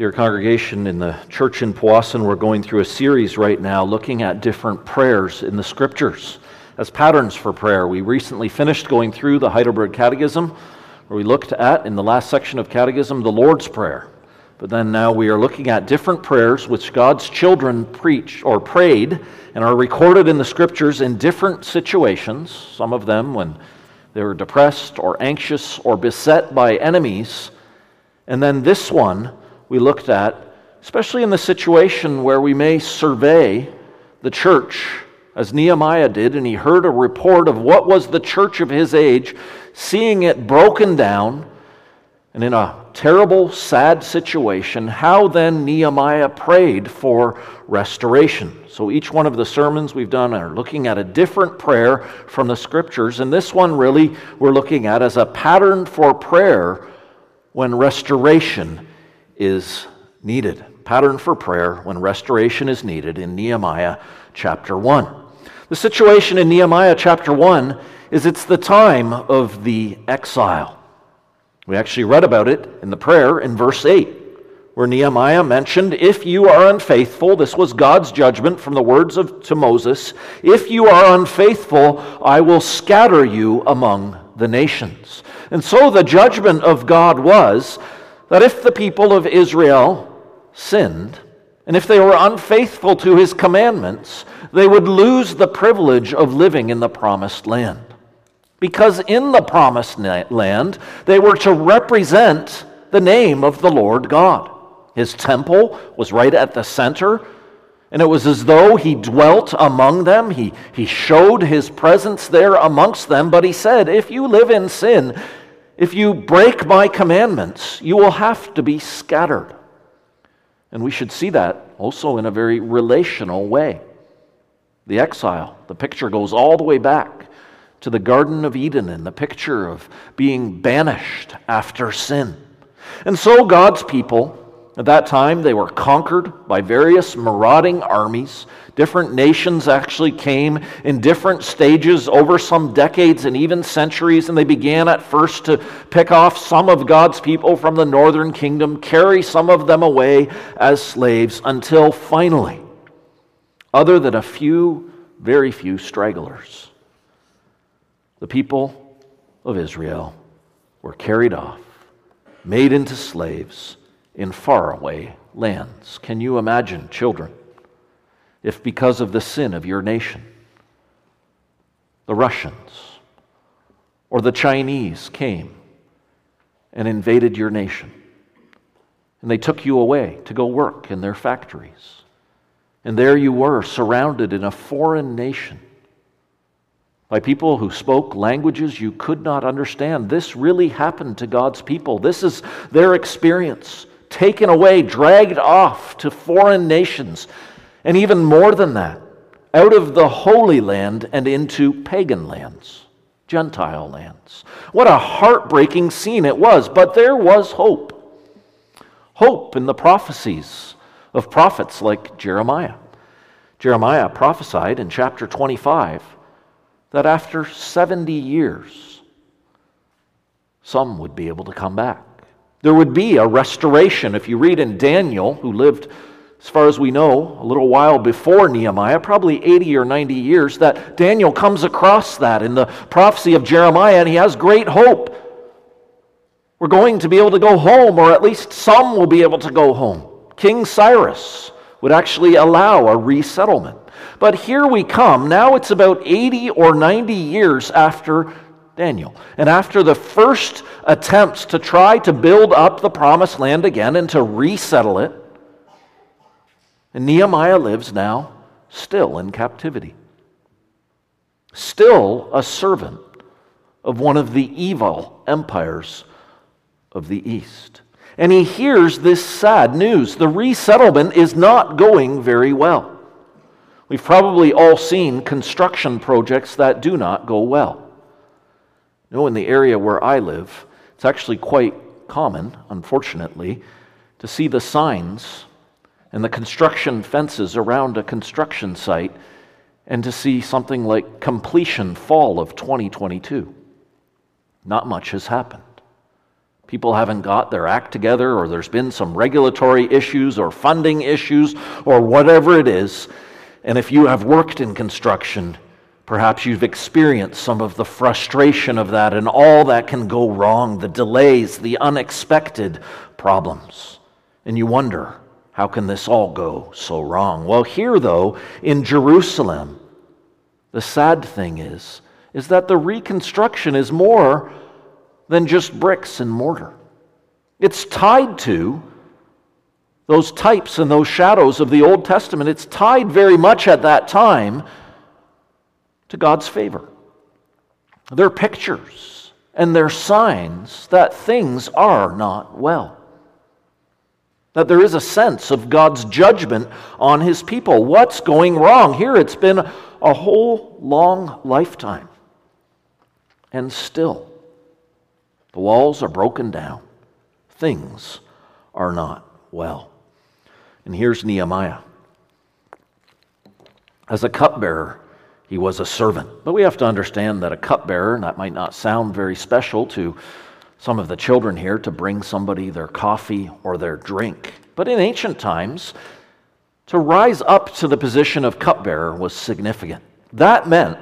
Dear congregation, in the church in Powassan, we're going through a series right now looking at different prayers in the scriptures as patterns for prayer. We recently finished going through the Heidelberg Catechism, where we looked at, in the last section of Catechism, the Lord's Prayer. But then now we are looking at different prayers which God's children preach or prayed and are recorded in the scriptures in different situations, some of them when they were depressed or anxious or beset by enemies. And then this one, we looked at, especially in the situation where we may survey the church, as Nehemiah did, and he heard a report of what was the church of his age, seeing it broken down and in a terrible, sad situation, how then Nehemiah prayed for restoration. So each one of the sermons we've done are looking at a different prayer from the scriptures, and this one really we're looking at as a pattern for prayer when restoration is needed. Pattern for prayer when restoration is needed in Nehemiah chapter 1. The situation in Nehemiah chapter 1 is it's the time of the exile. We actually read about it in the prayer in verse 8, where Nehemiah mentioned, If you are unfaithful, this was God's judgment from the words of, to Moses, if you are unfaithful, I will scatter you among the nations. And so the judgment of God was that if the people of Israel sinned, and if they were unfaithful to his commandments, they would lose the privilege of living in the promised land. Because in the promised land, they were to represent the name of the Lord God. His temple was right at the center, and it was as though he dwelt among them. He, he showed his presence there amongst them, but he said, If you live in sin, if you break my commandments, you will have to be scattered. And we should see that also in a very relational way. The exile, the picture goes all the way back to the Garden of Eden and the picture of being banished after sin. And so God's people at that time, they were conquered by various marauding armies. Different nations actually came in different stages over some decades and even centuries, and they began at first to pick off some of God's people from the northern kingdom, carry some of them away as slaves, until finally, other than a few, very few stragglers, the people of Israel were carried off, made into slaves in faraway lands. Can you imagine, children, if because of the sin of your nation, the Russians or the Chinese came and invaded your nation, and they took you away to go work in their factories, and there you were, surrounded in a foreign nation by people who spoke languages you could not understand. This really happened to God's people. This is their experience taken away, dragged off to foreign nations, and even more than that, out of the Holy Land and into pagan lands, Gentile lands. What a heartbreaking scene it was, but there was hope. Hope in the prophecies of prophets like Jeremiah. Jeremiah prophesied in chapter 25 that after 70 years, some would be able to come back. There would be a restoration. If you read in Daniel, who lived, as far as we know, a little while before Nehemiah, probably 80 or 90 years, that Daniel comes across that in the prophecy of Jeremiah, and he has great hope. We're going to be able to go home, or at least some will be able to go home. King Cyrus would actually allow a resettlement. But here we come. Now it's about 80 or 90 years after Daniel. And after the first attempts to try to build up the promised land again and to resettle it, Nehemiah lives now still in captivity, still a servant of one of the evil empires of the East. And he hears this sad news the resettlement is not going very well. We've probably all seen construction projects that do not go well. No, in the area where I live, it's actually quite common, unfortunately, to see the signs and the construction fences around a construction site and to see something like completion fall of 2022. Not much has happened. People haven't got their act together, or there's been some regulatory issues, or funding issues, or whatever it is. And if you have worked in construction, perhaps you've experienced some of the frustration of that and all that can go wrong the delays, the unexpected problems. And you wonder, how can this all go so wrong? Well, here, though, in Jerusalem, the sad thing is, is that the reconstruction is more than just bricks and mortar. It's tied to those types and those shadows of the Old Testament. It's tied very much at that time to God's favor. They're pictures and they're signs that things are not well. That there is a sense of God's judgment on his people. What's going wrong? Here it's been a whole long lifetime. And still, the walls are broken down. Things are not well. And here's Nehemiah. As a cupbearer, he was a servant. But we have to understand that a cupbearer, and that might not sound very special to some of the children here, to bring somebody their coffee or their drink. But in ancient times, to rise up to the position of cupbearer was significant. That meant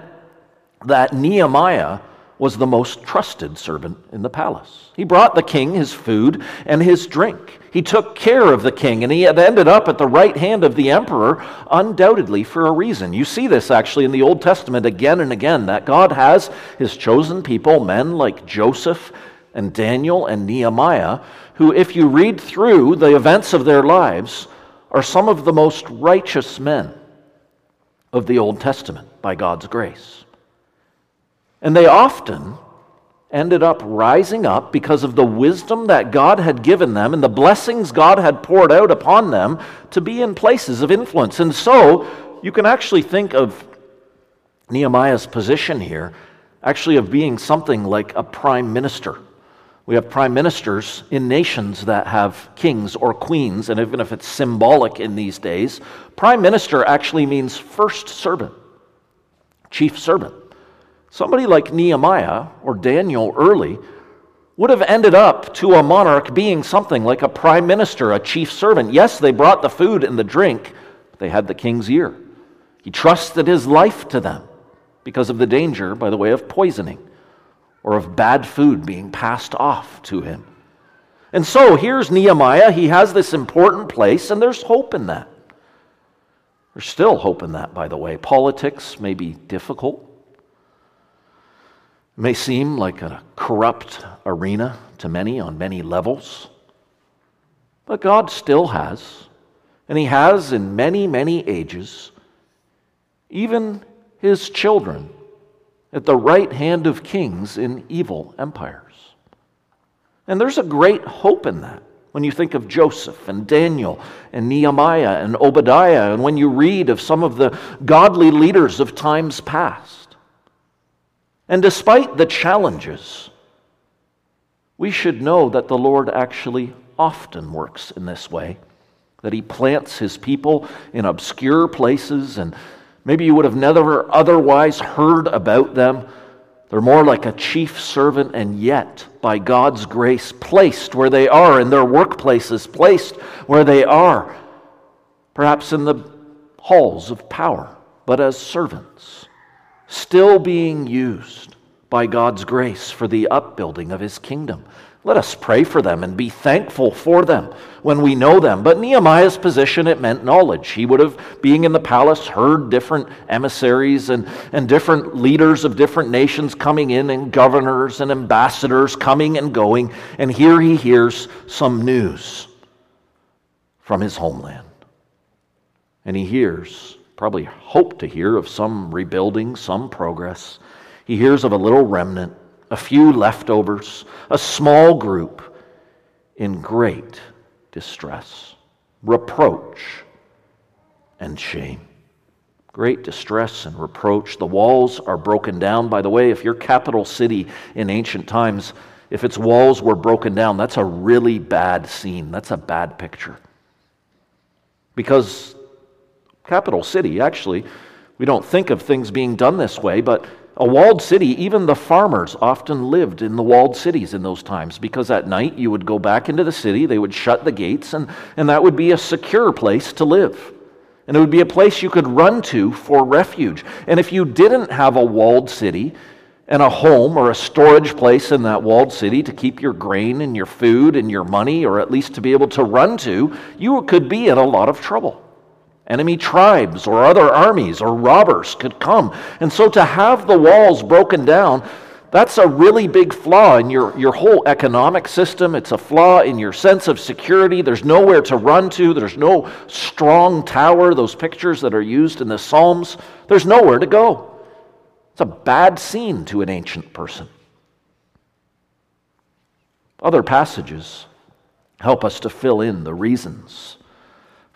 that Nehemiah was the most trusted servant in the palace. He brought the king his food and his drink. He took care of the king, and he had ended up at the right hand of the emperor, undoubtedly for a reason. You see this actually in the Old Testament again and again that God has his chosen people, men like Joseph and Daniel and Nehemiah, who, if you read through the events of their lives, are some of the most righteous men of the Old Testament by God's grace. And they often ended up rising up because of the wisdom that God had given them and the blessings God had poured out upon them to be in places of influence. And so you can actually think of Nehemiah's position here actually of being something like a prime minister. We have prime ministers in nations that have kings or queens, and even if it's symbolic in these days, prime minister actually means first servant, chief servant. Somebody like Nehemiah or Daniel early would have ended up to a monarch being something like a prime minister, a chief servant. Yes, they brought the food and the drink, but they had the king's ear. He trusted his life to them because of the danger by the way of poisoning or of bad food being passed off to him. And so here's Nehemiah. He has this important place, and there's hope in that. There's still hope in that, by the way. Politics may be difficult, it may seem like a corrupt arena to many on many levels, but God still has, and He has in many, many ages, even His children at the right hand of kings in evil empires. And there's a great hope in that when you think of Joseph and Daniel and Nehemiah and Obadiah, and when you read of some of the godly leaders of times past. And despite the challenges, we should know that the Lord actually often works in this way, that He plants His people in obscure places, and maybe you would have never otherwise heard about them. They're more like a chief servant, and yet, by God's grace, placed where they are in their workplaces, placed where they are, perhaps in the halls of power, but as servants still being used by God's grace for the upbuilding of his kingdom. Let us pray for them and be thankful for them when we know them. But Nehemiah's position, it meant knowledge. He would have, being in the palace, heard different emissaries and, and different leaders of different nations coming in, and governors and ambassadors coming and going. And here he hears some news from his homeland. And he hears probably hope to hear of some rebuilding, some progress. He hears of a little remnant, a few leftovers, a small group in great distress, reproach, and shame. Great distress and reproach. The walls are broken down. By the way, if your capital city in ancient times, if its walls were broken down, that's a really bad scene. That's a bad picture. Because capital city, actually, we don't think of things being done this way, but a walled city, even the farmers often lived in the walled cities in those times because at night you would go back into the city, they would shut the gates, and, and that would be a secure place to live. And it would be a place you could run to for refuge. And if you didn't have a walled city and a home or a storage place in that walled city to keep your grain and your food and your money, or at least to be able to run to, you could be in a lot of trouble. Enemy tribes or other armies or robbers could come. And so to have the walls broken down, that's a really big flaw in your, your whole economic system. It's a flaw in your sense of security. There's nowhere to run to. There's no strong tower, those pictures that are used in the Psalms. There's nowhere to go. It's a bad scene to an ancient person. Other passages help us to fill in the reasons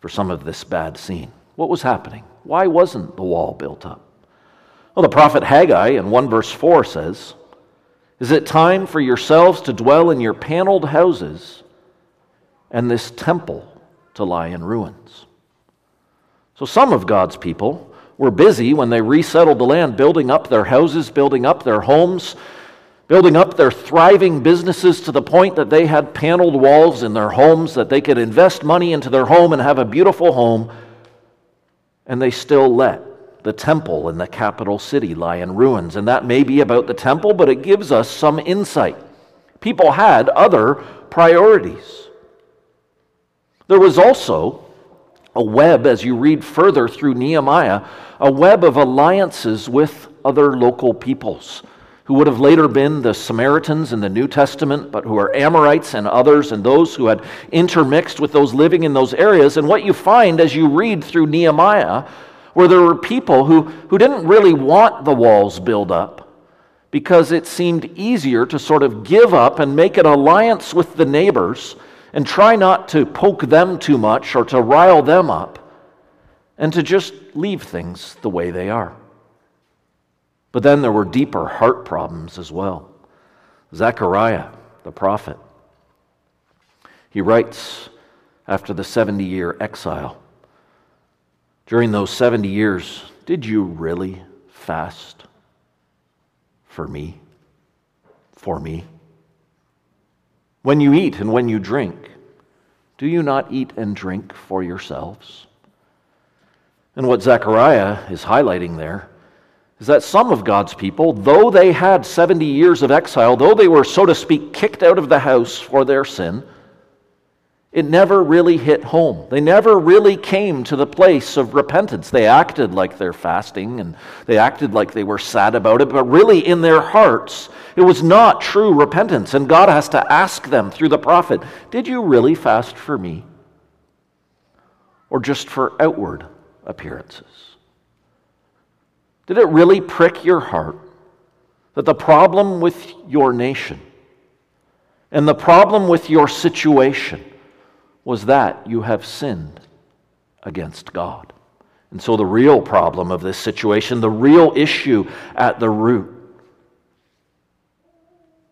for some of this bad scene. What was happening? Why wasn't the wall built up? Well, the prophet Haggai in 1 verse 4 says, Is it time for yourselves to dwell in your paneled houses and this temple to lie in ruins? So some of God's people were busy when they resettled the land, building up their houses, building up their homes, building up their thriving businesses to the point that they had paneled walls in their homes, that they could invest money into their home and have a beautiful home, and they still let the temple in the capital city lie in ruins. And that may be about the temple, but it gives us some insight. People had other priorities. There was also a web, as you read further through Nehemiah, a web of alliances with other local peoples who would have later been the Samaritans in the New Testament, but who are Amorites and others, and those who had intermixed with those living in those areas. And what you find as you read through Nehemiah, where there were people who, who didn't really want the walls built up because it seemed easier to sort of give up and make an alliance with the neighbors and try not to poke them too much or to rile them up and to just leave things the way they are. But then there were deeper heart problems as well. Zechariah, the prophet, he writes after the 70 year exile During those 70 years, did you really fast for me? For me? When you eat and when you drink, do you not eat and drink for yourselves? And what Zechariah is highlighting there is that some of God's people, though they had 70 years of exile, though they were, so to speak, kicked out of the house for their sin, it never really hit home. They never really came to the place of repentance. They acted like they're fasting and they acted like they were sad about it, but really in their hearts, it was not true repentance. And God has to ask them through the prophet Did you really fast for me? Or just for outward appearances? Did it really prick your heart that the problem with your nation and the problem with your situation was that you have sinned against God? And so, the real problem of this situation, the real issue at the root,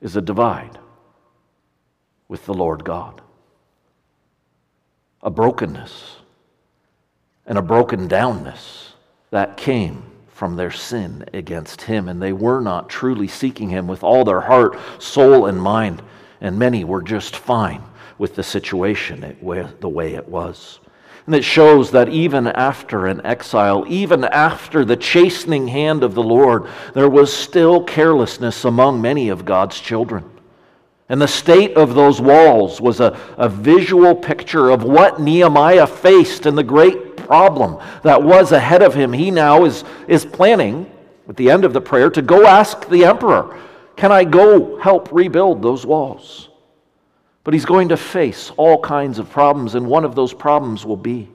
is a divide with the Lord God. A brokenness and a broken downness that came from their sin against him, and they were not truly seeking him with all their heart, soul, and mind. And many were just fine with the situation the way it was. And it shows that even after an exile, even after the chastening hand of the Lord, there was still carelessness among many of God's children. And the state of those walls was a, a visual picture of what Nehemiah faced and the great problem that was ahead of him, he now is, is planning, at the end of the prayer, to go ask the emperor, Can I go help rebuild those walls? But he's going to face all kinds of problems, and one of those problems will be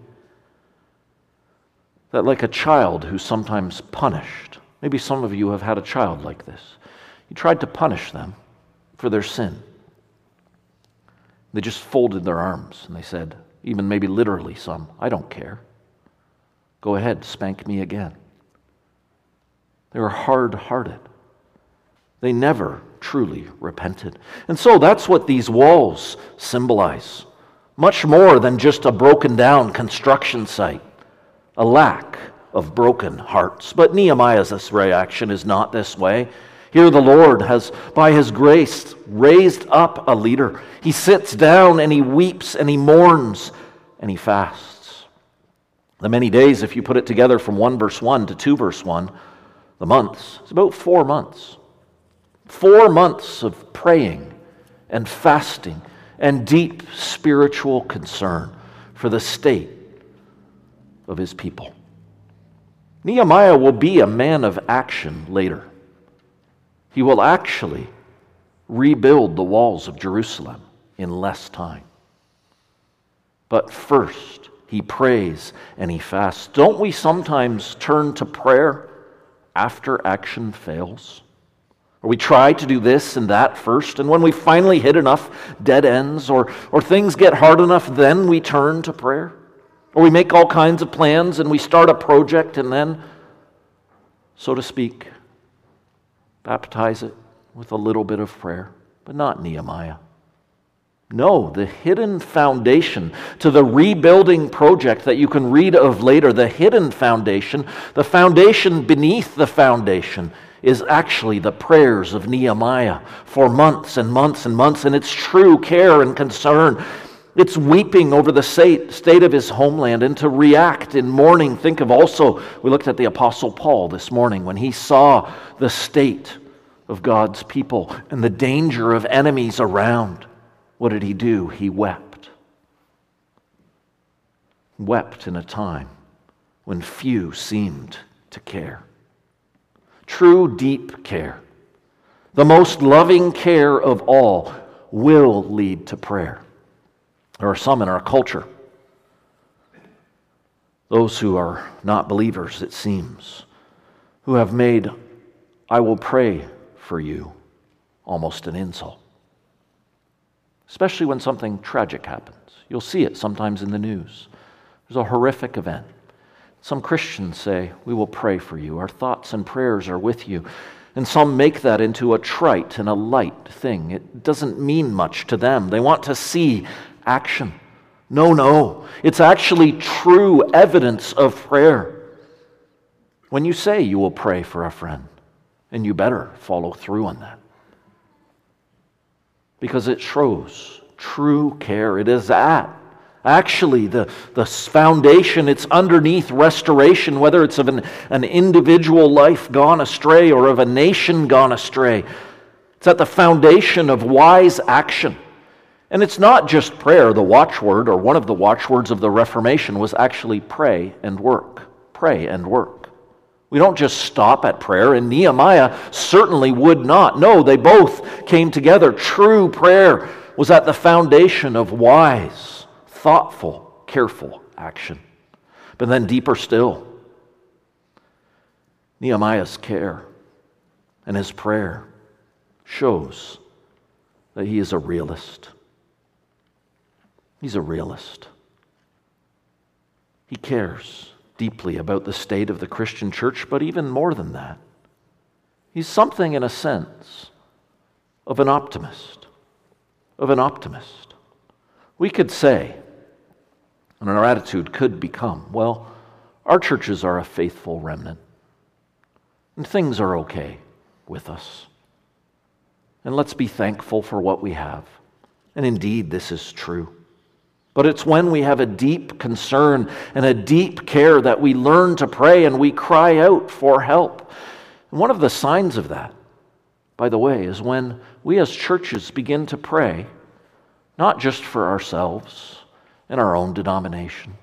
that, like a child who's sometimes punished, maybe some of you have had a child like this, you tried to punish them for their sin. They just folded their arms and they said, even maybe literally some, I don't care. Go ahead, spank me again. They were hard hearted. They never truly repented. And so that's what these walls symbolize much more than just a broken down construction site, a lack of broken hearts. But Nehemiah's reaction is not this way. Here, the Lord has, by his grace, raised up a leader. He sits down and he weeps and he mourns and he fasts. The many days, if you put it together from 1 verse 1 to 2 verse 1, the months, it's about four months. Four months of praying and fasting and deep spiritual concern for the state of his people. Nehemiah will be a man of action later. He will actually rebuild the walls of Jerusalem in less time. But first, he prays and he fasts. Don't we sometimes turn to prayer after action fails? Or we try to do this and that first, and when we finally hit enough dead ends or, or things get hard enough, then we turn to prayer. Or we make all kinds of plans and we start a project and then, so to speak, baptize it with a little bit of prayer, but not Nehemiah. No, the hidden foundation to the rebuilding project that you can read of later, the hidden foundation, the foundation beneath the foundation, is actually the prayers of Nehemiah for months and months and months, and it's true care and concern. It's weeping over the state of his homeland and to react in mourning. Think of also, we looked at the Apostle Paul this morning when he saw the state of God's people and the danger of enemies around. What did he do? He wept. Wept in a time when few seemed to care true, deep care, the most loving care of all, will lead to prayer. There are some in our culture, those who are not believers, it seems, who have made, I will pray for you, almost an insult. Especially when something tragic happens. You'll see it sometimes in the news. There's a horrific event. Some Christians say, We will pray for you. Our thoughts and prayers are with you. And some make that into a trite and a light thing. It doesn't mean much to them. They want to see action. No, no. It's actually true evidence of prayer. When you say you will pray for a friend, and you better follow through on that. Because it shows true care. It is that Actually, the, the foundation, it's underneath restoration, whether it's of an, an individual life gone astray or of a nation gone astray. It's at the foundation of wise action. And it's not just prayer, the watchword, or one of the watchwords of the Reformation was actually pray and work. Pray and work. We don't just stop at prayer, and Nehemiah certainly would not. No, they both came together. True prayer was at the foundation of wise thoughtful, careful action. But then, deeper still, Nehemiah's care and his prayer shows that he is a realist. He's a realist. He cares deeply about the state of the Christian church, but even more than that, he's something in a sense of an optimist. Of an optimist. We could say and our attitude could become well, our churches are a faithful remnant, and things are okay with us. And let's be thankful for what we have. And indeed, this is true. But it's when we have a deep concern and a deep care that we learn to pray and we cry out for help. And one of the signs of that, by the way, is when we as churches begin to pray, not just for ourselves, and our own denomination,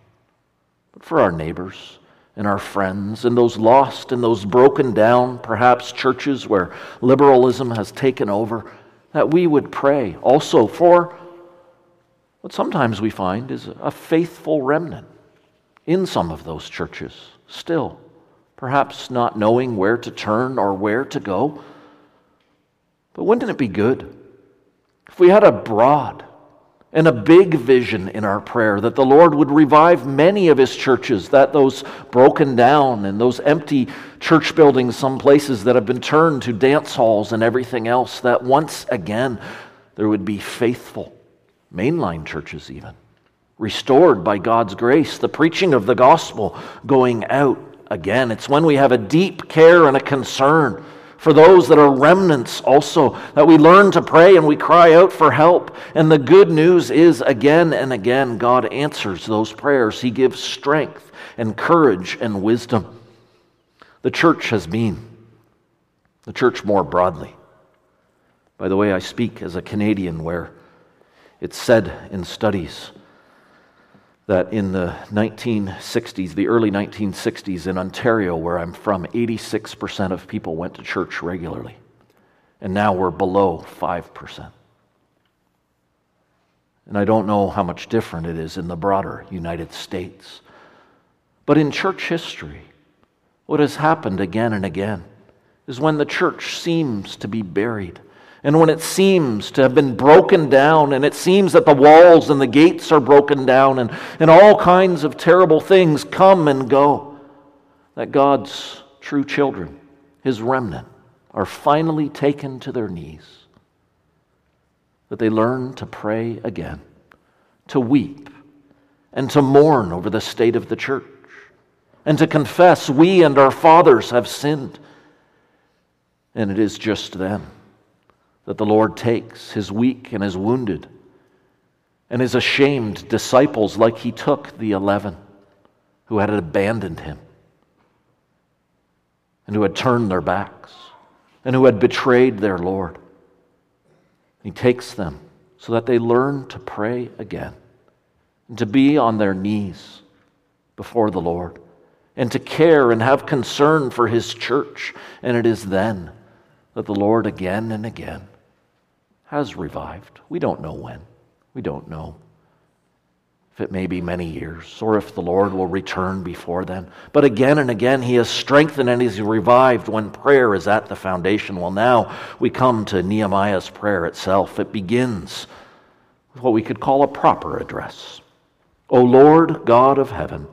but for our neighbors and our friends and those lost and those broken down, perhaps churches where liberalism has taken over, that we would pray also for what sometimes we find is a faithful remnant in some of those churches still, perhaps not knowing where to turn or where to go. But wouldn't it be good if we had a broad, and a big vision in our prayer that the Lord would revive many of His churches, that those broken down and those empty church buildings, some places that have been turned to dance halls and everything else, that once again there would be faithful, mainline churches even, restored by God's grace, the preaching of the gospel going out again. It's when we have a deep care and a concern for those that are remnants also, that we learn to pray and we cry out for help. And the good news is, again and again, God answers those prayers. He gives strength and courage and wisdom. The church has been, the church more broadly. By the way, I speak as a Canadian where it's said in studies that in the 1960s, the early 1960s in Ontario, where I'm from, 86% of people went to church regularly. And now we're below 5%. And I don't know how much different it is in the broader United States. But in church history, what has happened again and again is when the church seems to be buried and when it seems to have been broken down, and it seems that the walls and the gates are broken down, and, and all kinds of terrible things come and go, that God's true children, his remnant, are finally taken to their knees. That they learn to pray again, to weep, and to mourn over the state of the church, and to confess we and our fathers have sinned. And it is just then that the Lord takes his weak and his wounded and his ashamed disciples, like he took the eleven who had abandoned him and who had turned their backs and who had betrayed their Lord. He takes them so that they learn to pray again and to be on their knees before the Lord and to care and have concern for his church. And it is then that the Lord again and again has revived. We don't know when. We don't know if it may be many years or if the Lord will return before then. But again and again, He has strengthened and He's revived when prayer is at the foundation. Well, now we come to Nehemiah's prayer itself. It begins with what we could call a proper address. O Lord God of heaven,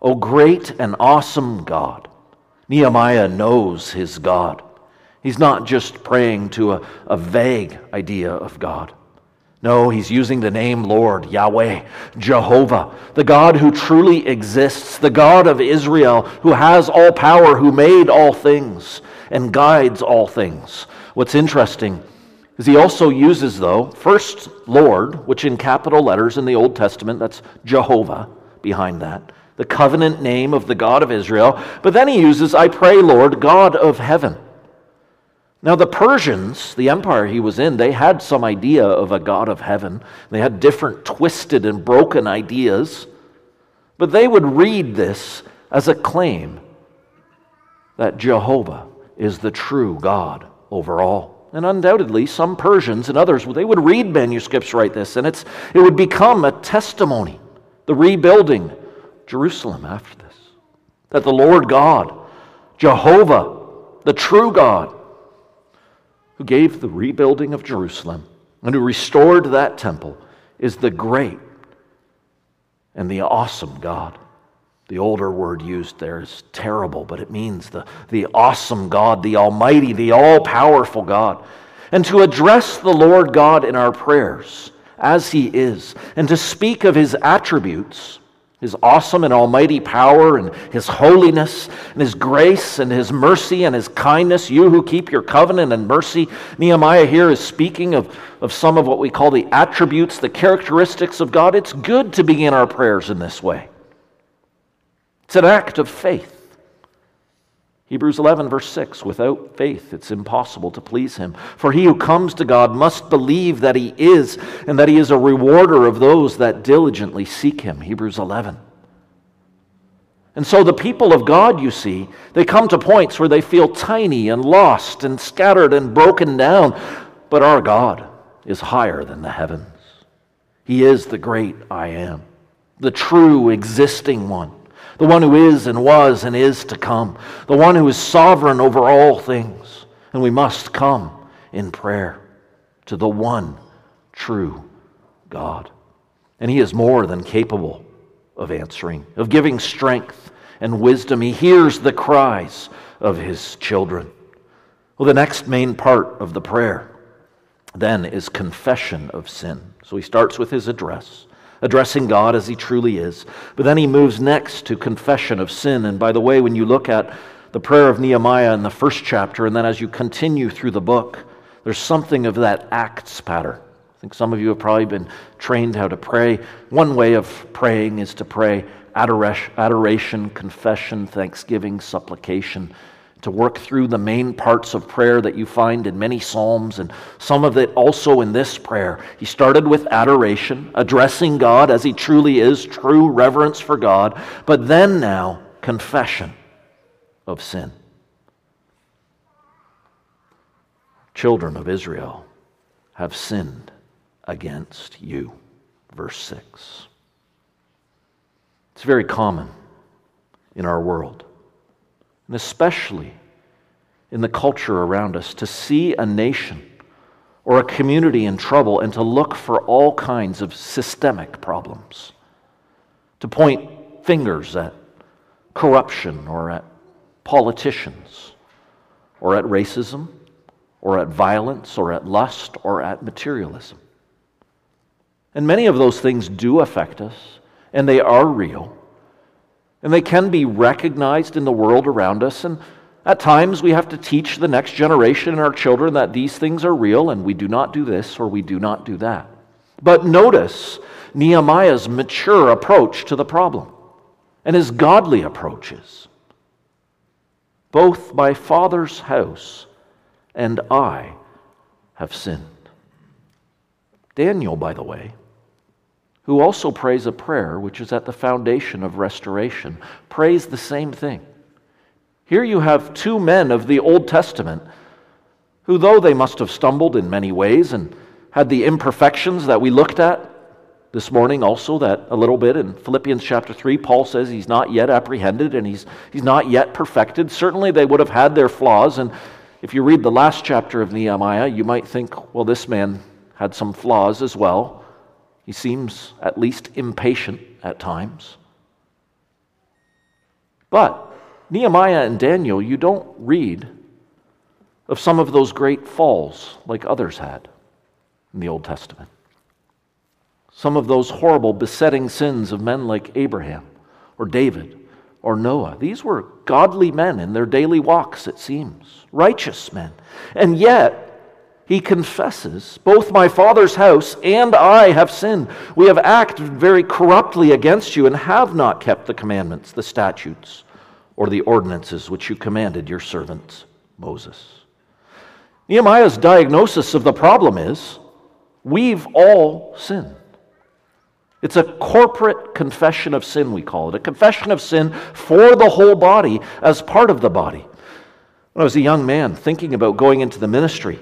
O great and awesome God. Nehemiah knows his God. He's not just praying to a, a vague idea of God. No, he's using the name Lord, Yahweh, Jehovah, the God who truly exists, the God of Israel, who has all power, who made all things and guides all things. What's interesting is he also uses, though, first Lord, which in capital letters in the Old Testament, that's Jehovah behind that, the covenant name of the God of Israel. But then he uses, I pray, Lord, God of heaven. Now, the Persians, the empire he was in, they had some idea of a God of heaven. They had different twisted and broken ideas. But they would read this as a claim that Jehovah is the true God over all. And undoubtedly, some Persians and others, they would read manuscripts like this, and it's, it would become a testimony, the rebuilding Jerusalem after this. That the Lord God, Jehovah, the true God, who gave the rebuilding of Jerusalem and who restored that temple is the great and the awesome God. The older word used there is terrible, but it means the, the awesome God, the almighty, the all powerful God. And to address the Lord God in our prayers as He is, and to speak of His attributes his awesome and almighty power and his holiness and his grace and his mercy and his kindness, you who keep your covenant and mercy. Nehemiah here is speaking of, of some of what we call the attributes, the characteristics of God. It's good to begin our prayers in this way. It's an act of faith. Hebrews 11, verse 6 Without faith, it's impossible to please him. For he who comes to God must believe that he is, and that he is a rewarder of those that diligently seek him. Hebrews 11. And so the people of God, you see, they come to points where they feel tiny and lost and scattered and broken down. But our God is higher than the heavens. He is the great I am, the true existing one the one who is and was and is to come, the one who is sovereign over all things. And we must come in prayer to the one true God. And He is more than capable of answering, of giving strength and wisdom. He hears the cries of His children. Well, the next main part of the prayer then is confession of sin. So he starts with his address addressing God as he truly is. But then he moves next to confession of sin. And by the way, when you look at the prayer of Nehemiah in the first chapter, and then as you continue through the book, there's something of that Acts pattern. I think some of you have probably been trained how to pray. One way of praying is to pray adoration, confession, thanksgiving, supplication to work through the main parts of prayer that you find in many Psalms and some of it also in this prayer. He started with adoration, addressing God as He truly is, true reverence for God, but then now confession of sin. Children of Israel have sinned against you. Verse 6. It's very common in our world and especially in the culture around us, to see a nation or a community in trouble and to look for all kinds of systemic problems, to point fingers at corruption or at politicians or at racism or at violence or at lust or at materialism. And many of those things do affect us, and they are real. And they can be recognized in the world around us. And at times we have to teach the next generation and our children that these things are real and we do not do this or we do not do that. But notice Nehemiah's mature approach to the problem and his godly approaches. Both my father's house and I have sinned. Daniel, by the way, who also prays a prayer which is at the foundation of restoration, prays the same thing. Here you have two men of the Old Testament who, though they must have stumbled in many ways and had the imperfections that we looked at this morning, also that a little bit in Philippians chapter 3, Paul says he's not yet apprehended and he's, he's not yet perfected. Certainly they would have had their flaws. And if you read the last chapter of Nehemiah, you might think, well, this man had some flaws as well. He seems at least impatient at times. But Nehemiah and Daniel, you don't read of some of those great falls like others had in the Old Testament. Some of those horrible besetting sins of men like Abraham or David or Noah. These were godly men in their daily walks, it seems, righteous men. And yet, he confesses, Both my father's house and I have sinned. We have acted very corruptly against you and have not kept the commandments, the statutes, or the ordinances which you commanded your servant Moses. Nehemiah's diagnosis of the problem is we've all sinned. It's a corporate confession of sin, we call it, a confession of sin for the whole body as part of the body. When I was a young man thinking about going into the ministry,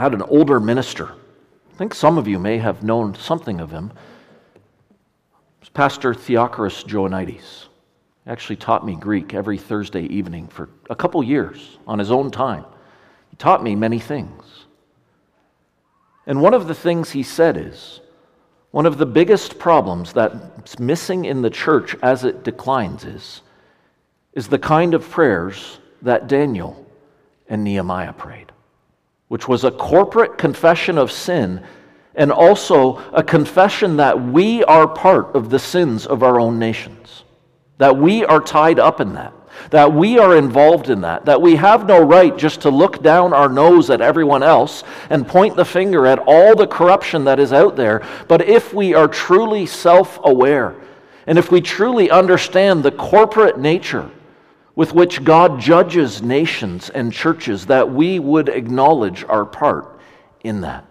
had an older minister. I think some of you may have known something of him. It was Pastor Theochorus Joanides. He actually taught me Greek every Thursday evening for a couple years on his own time. He taught me many things. And one of the things he said is one of the biggest problems that's missing in the church as it declines is, is the kind of prayers that Daniel and Nehemiah prayed which was a corporate confession of sin and also a confession that we are part of the sins of our own nations, that we are tied up in that, that we are involved in that, that we have no right just to look down our nose at everyone else and point the finger at all the corruption that is out there. But if we are truly self aware, and if we truly understand the corporate nature with which God judges nations and churches, that we would acknowledge our part in that.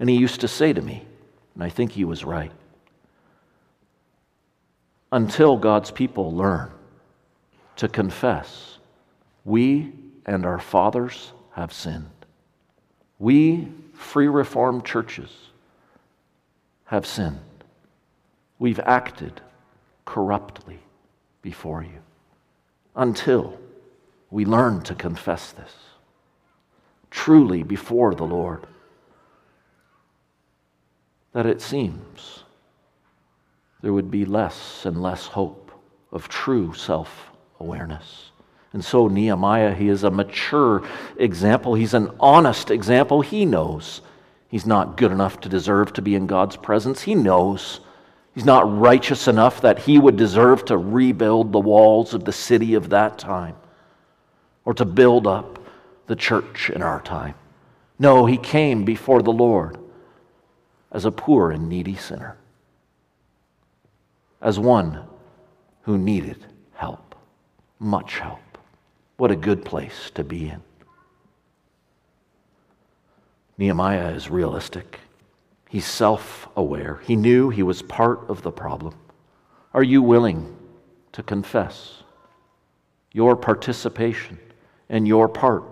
And he used to say to me, and I think he was right, until God's people learn to confess, we and our fathers have sinned. We, free reformed churches, have sinned. We've acted corruptly before you until we learn to confess this truly before the Lord. That it seems there would be less and less hope of true self awareness. And so, Nehemiah, he is a mature example. He's an honest example. He knows He's not good enough to deserve to be in God's presence. He knows. He's not righteous enough that he would deserve to rebuild the walls of the city of that time or to build up the church in our time. No, he came before the Lord as a poor and needy sinner, as one who needed help, much help. What a good place to be in. Nehemiah is realistic. He's self aware. He knew he was part of the problem. Are you willing to confess your participation and your part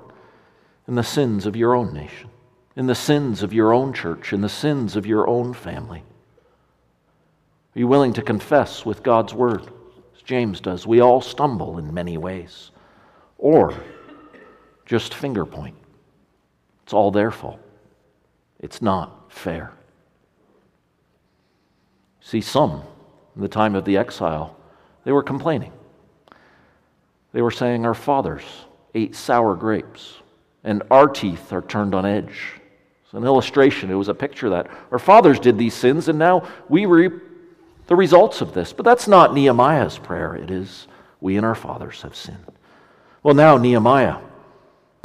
in the sins of your own nation, in the sins of your own church, in the sins of your own family? Are you willing to confess with God's word, as James does? We all stumble in many ways. Or just finger point. It's all their fault. It's not fair. See, some, in the time of the exile, they were complaining. They were saying, Our fathers ate sour grapes, and our teeth are turned on edge. It's an illustration. It was a picture that our fathers did these sins, and now we reap the results of this. But that's not Nehemiah's prayer. It is, We and our fathers have sinned. Well, now Nehemiah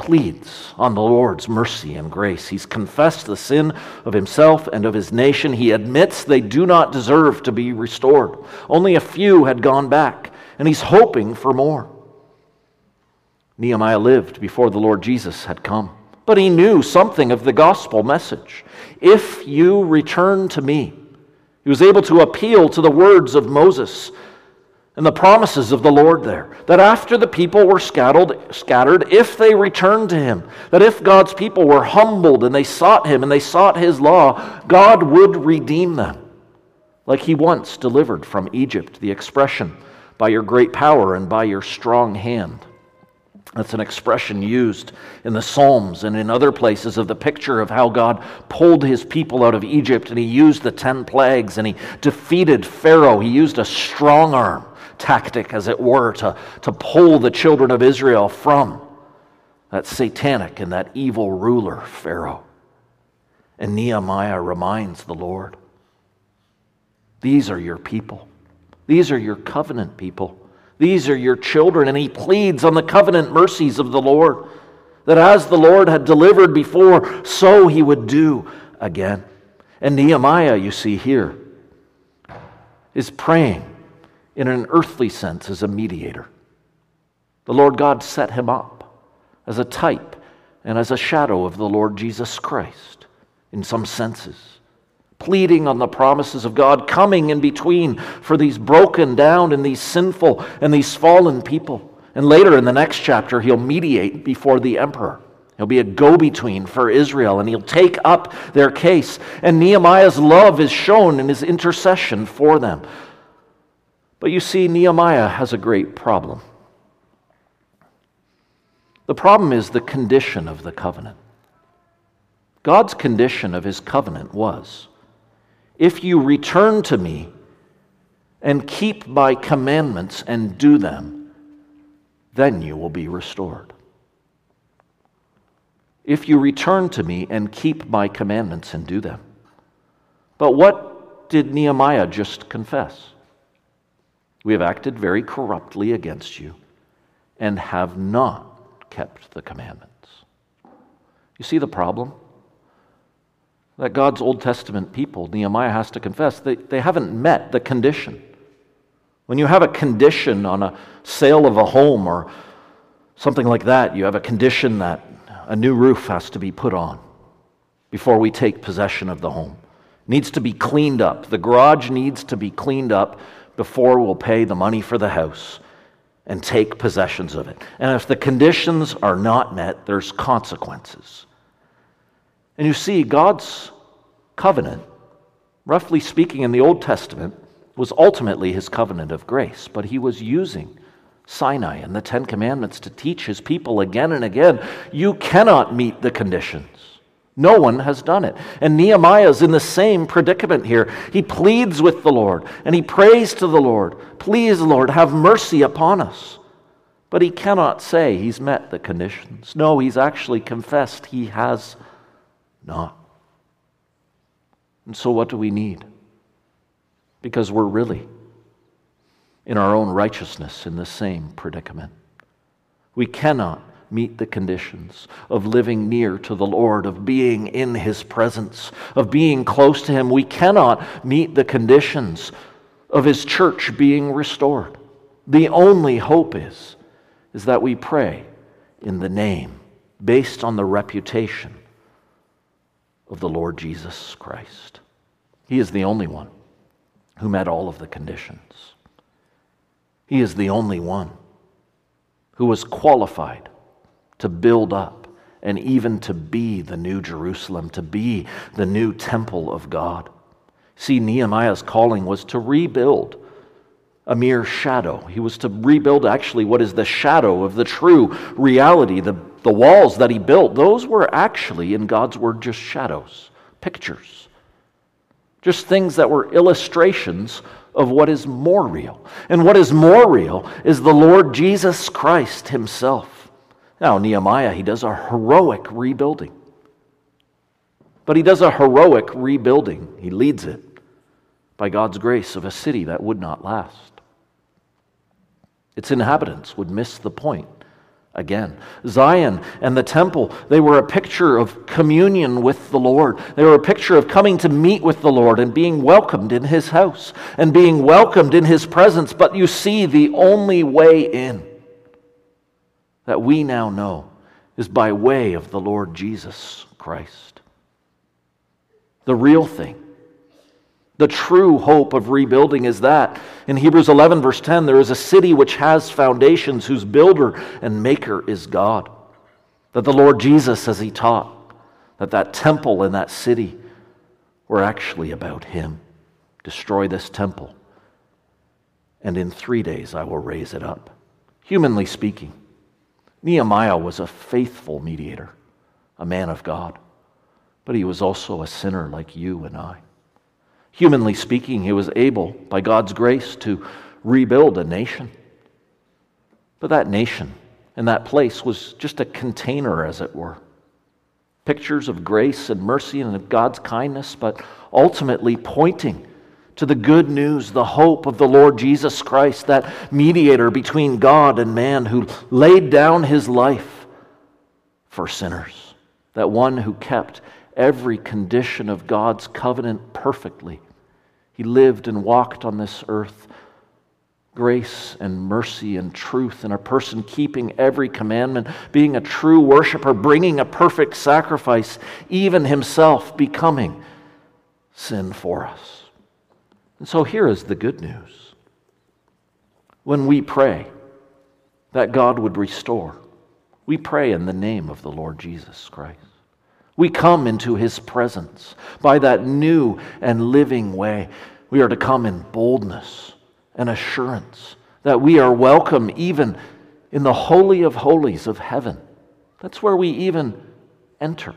pleads on the Lord's mercy and grace. He's confessed the sin of himself and of his nation. He admits they do not deserve to be restored. Only a few had gone back, and he's hoping for more. Nehemiah lived before the Lord Jesus had come, but he knew something of the gospel message. If you return to me, he was able to appeal to the words of Moses and the promises of the Lord there. That after the people were scattered, scattered, if they returned to him, that if God's people were humbled and they sought him and they sought his law, God would redeem them. Like he once delivered from Egypt, the expression, by your great power and by your strong hand. That's an expression used in the Psalms and in other places of the picture of how God pulled his people out of Egypt and he used the ten plagues and he defeated Pharaoh. He used a strong arm tactic, as it were, to, to pull the children of Israel from that satanic and that evil ruler, Pharaoh. And Nehemiah reminds the Lord these are your people, these are your covenant people, these are your children. And he pleads on the covenant mercies of the Lord that as the Lord had delivered before, so he would do again. And Nehemiah, you see here, is praying in an earthly sense as a mediator. The Lord God set him up as a type and as a shadow of the Lord Jesus Christ in some senses, pleading on the promises of God, coming in between for these broken down and these sinful and these fallen people. And later in the next chapter, he'll mediate before the emperor. He'll be a go between for Israel and he'll take up their case. And Nehemiah's love is shown in his intercession for them. But you see, Nehemiah has a great problem. The problem is the condition of the covenant. God's condition of his covenant was if you return to me and keep my commandments and do them, then you will be restored. If you return to me and keep my commandments and do them. But what did Nehemiah just confess? We have acted very corruptly against you and have not kept the commandments. You see the problem? That God's Old Testament people, Nehemiah has to confess, they, they haven't met the condition. When you have a condition on a sale of a home or something like that, you have a condition that a new roof has to be put on before we take possession of the home. It needs to be cleaned up. The garage needs to be cleaned up before we'll pay the money for the house and take possessions of it. And if the conditions are not met, there's consequences. And you see, God's covenant, roughly speaking, in the Old Testament, was ultimately his covenant of grace, but he was using Sinai and the Ten Commandments to teach his people again and again you cannot meet the conditions. No one has done it. And Nehemiah is in the same predicament here. He pleads with the Lord and he prays to the Lord, Please, Lord, have mercy upon us. But he cannot say he's met the conditions. No, he's actually confessed he has not. And so, what do we need? Because we're really, in our own righteousness, in the same predicament. We cannot meet the conditions of living near to the Lord, of being in His presence, of being close to Him. We cannot meet the conditions of His church being restored. The only hope is, is that we pray in the name, based on the reputation of the Lord Jesus Christ. He is the only one who met all of the conditions. He is the only one who was qualified to build up and even to be the new Jerusalem, to be the new temple of God. See, Nehemiah's calling was to rebuild a mere shadow. He was to rebuild actually what is the shadow of the true reality. The, the walls that he built, those were actually, in God's word, just shadows, pictures, just things that were illustrations of what is more real. And what is more real is the Lord Jesus Christ himself. Now, Nehemiah, he does a heroic rebuilding. But he does a heroic rebuilding. He leads it by God's grace of a city that would not last. Its inhabitants would miss the point again. Zion and the temple, they were a picture of communion with the Lord. They were a picture of coming to meet with the Lord and being welcomed in his house and being welcomed in his presence. But you see, the only way in that we now know is by way of the Lord Jesus Christ. The real thing the true hope of rebuilding is that. In Hebrews 11, verse 10, there is a city which has foundations, whose builder and maker is God. That the Lord Jesus, as he taught, that that temple and that city were actually about him. Destroy this temple, and in three days I will raise it up. Humanly speaking, Nehemiah was a faithful mediator, a man of God, but he was also a sinner like you and I. Humanly speaking, he was able, by God's grace, to rebuild a nation. But that nation and that place was just a container, as it were. Pictures of grace and mercy and of God's kindness, but ultimately pointing to the good news, the hope of the Lord Jesus Christ, that mediator between God and man who laid down his life for sinners, that one who kept every condition of God's covenant perfectly. He lived and walked on this earth. Grace and mercy and truth, and a person keeping every commandment, being a true worshiper, bringing a perfect sacrifice, even himself becoming sin for us. And so here is the good news. When we pray that God would restore, we pray in the name of the Lord Jesus Christ. We come into his presence by that new and living way. We are to come in boldness and assurance that we are welcome even in the Holy of Holies of heaven. That's where we even enter.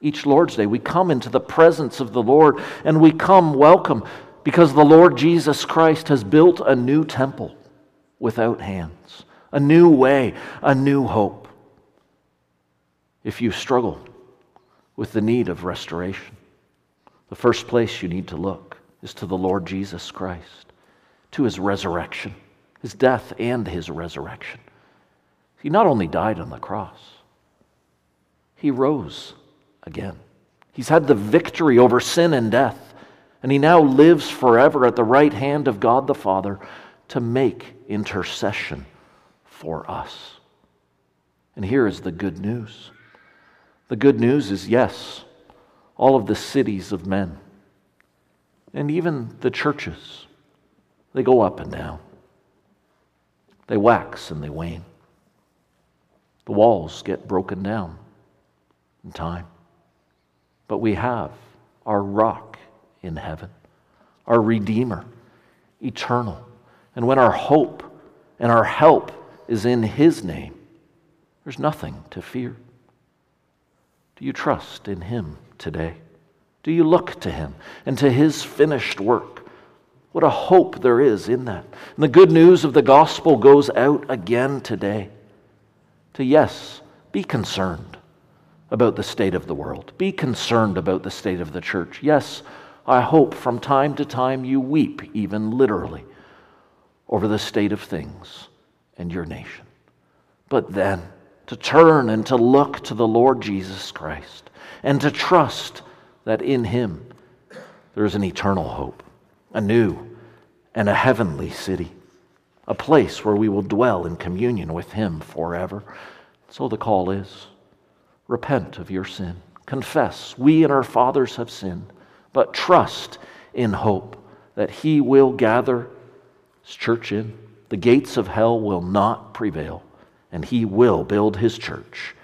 Each Lord's Day, we come into the presence of the Lord and we come welcome because the Lord Jesus Christ has built a new temple without hands, a new way, a new hope. If you struggle with the need of restoration. The first place you need to look is to the Lord Jesus Christ, to his resurrection, his death and his resurrection. He not only died on the cross, he rose again. He's had the victory over sin and death, and he now lives forever at the right hand of God the Father to make intercession for us. And here is the good news the good news is yes, all of the cities of men, and even the churches, they go up and down. They wax and they wane. The walls get broken down in time. But we have our rock in heaven, our Redeemer, eternal. And when our hope and our help is in His name, there's nothing to fear. Do you trust in Him today? Do you look to Him and to His finished work? What a hope there is in that. And the good news of the gospel goes out again today to, yes, be concerned about the state of the world, be concerned about the state of the church. Yes, I hope from time to time you weep, even literally, over the state of things and your nation. But then, to turn and to look to the Lord Jesus Christ and to trust that in Him there is an eternal hope, a new and a heavenly city, a place where we will dwell in communion with Him forever. So the call is repent of your sin, confess we and our fathers have sinned, but trust in hope that He will gather His church in. The gates of hell will not prevail, and He will build His church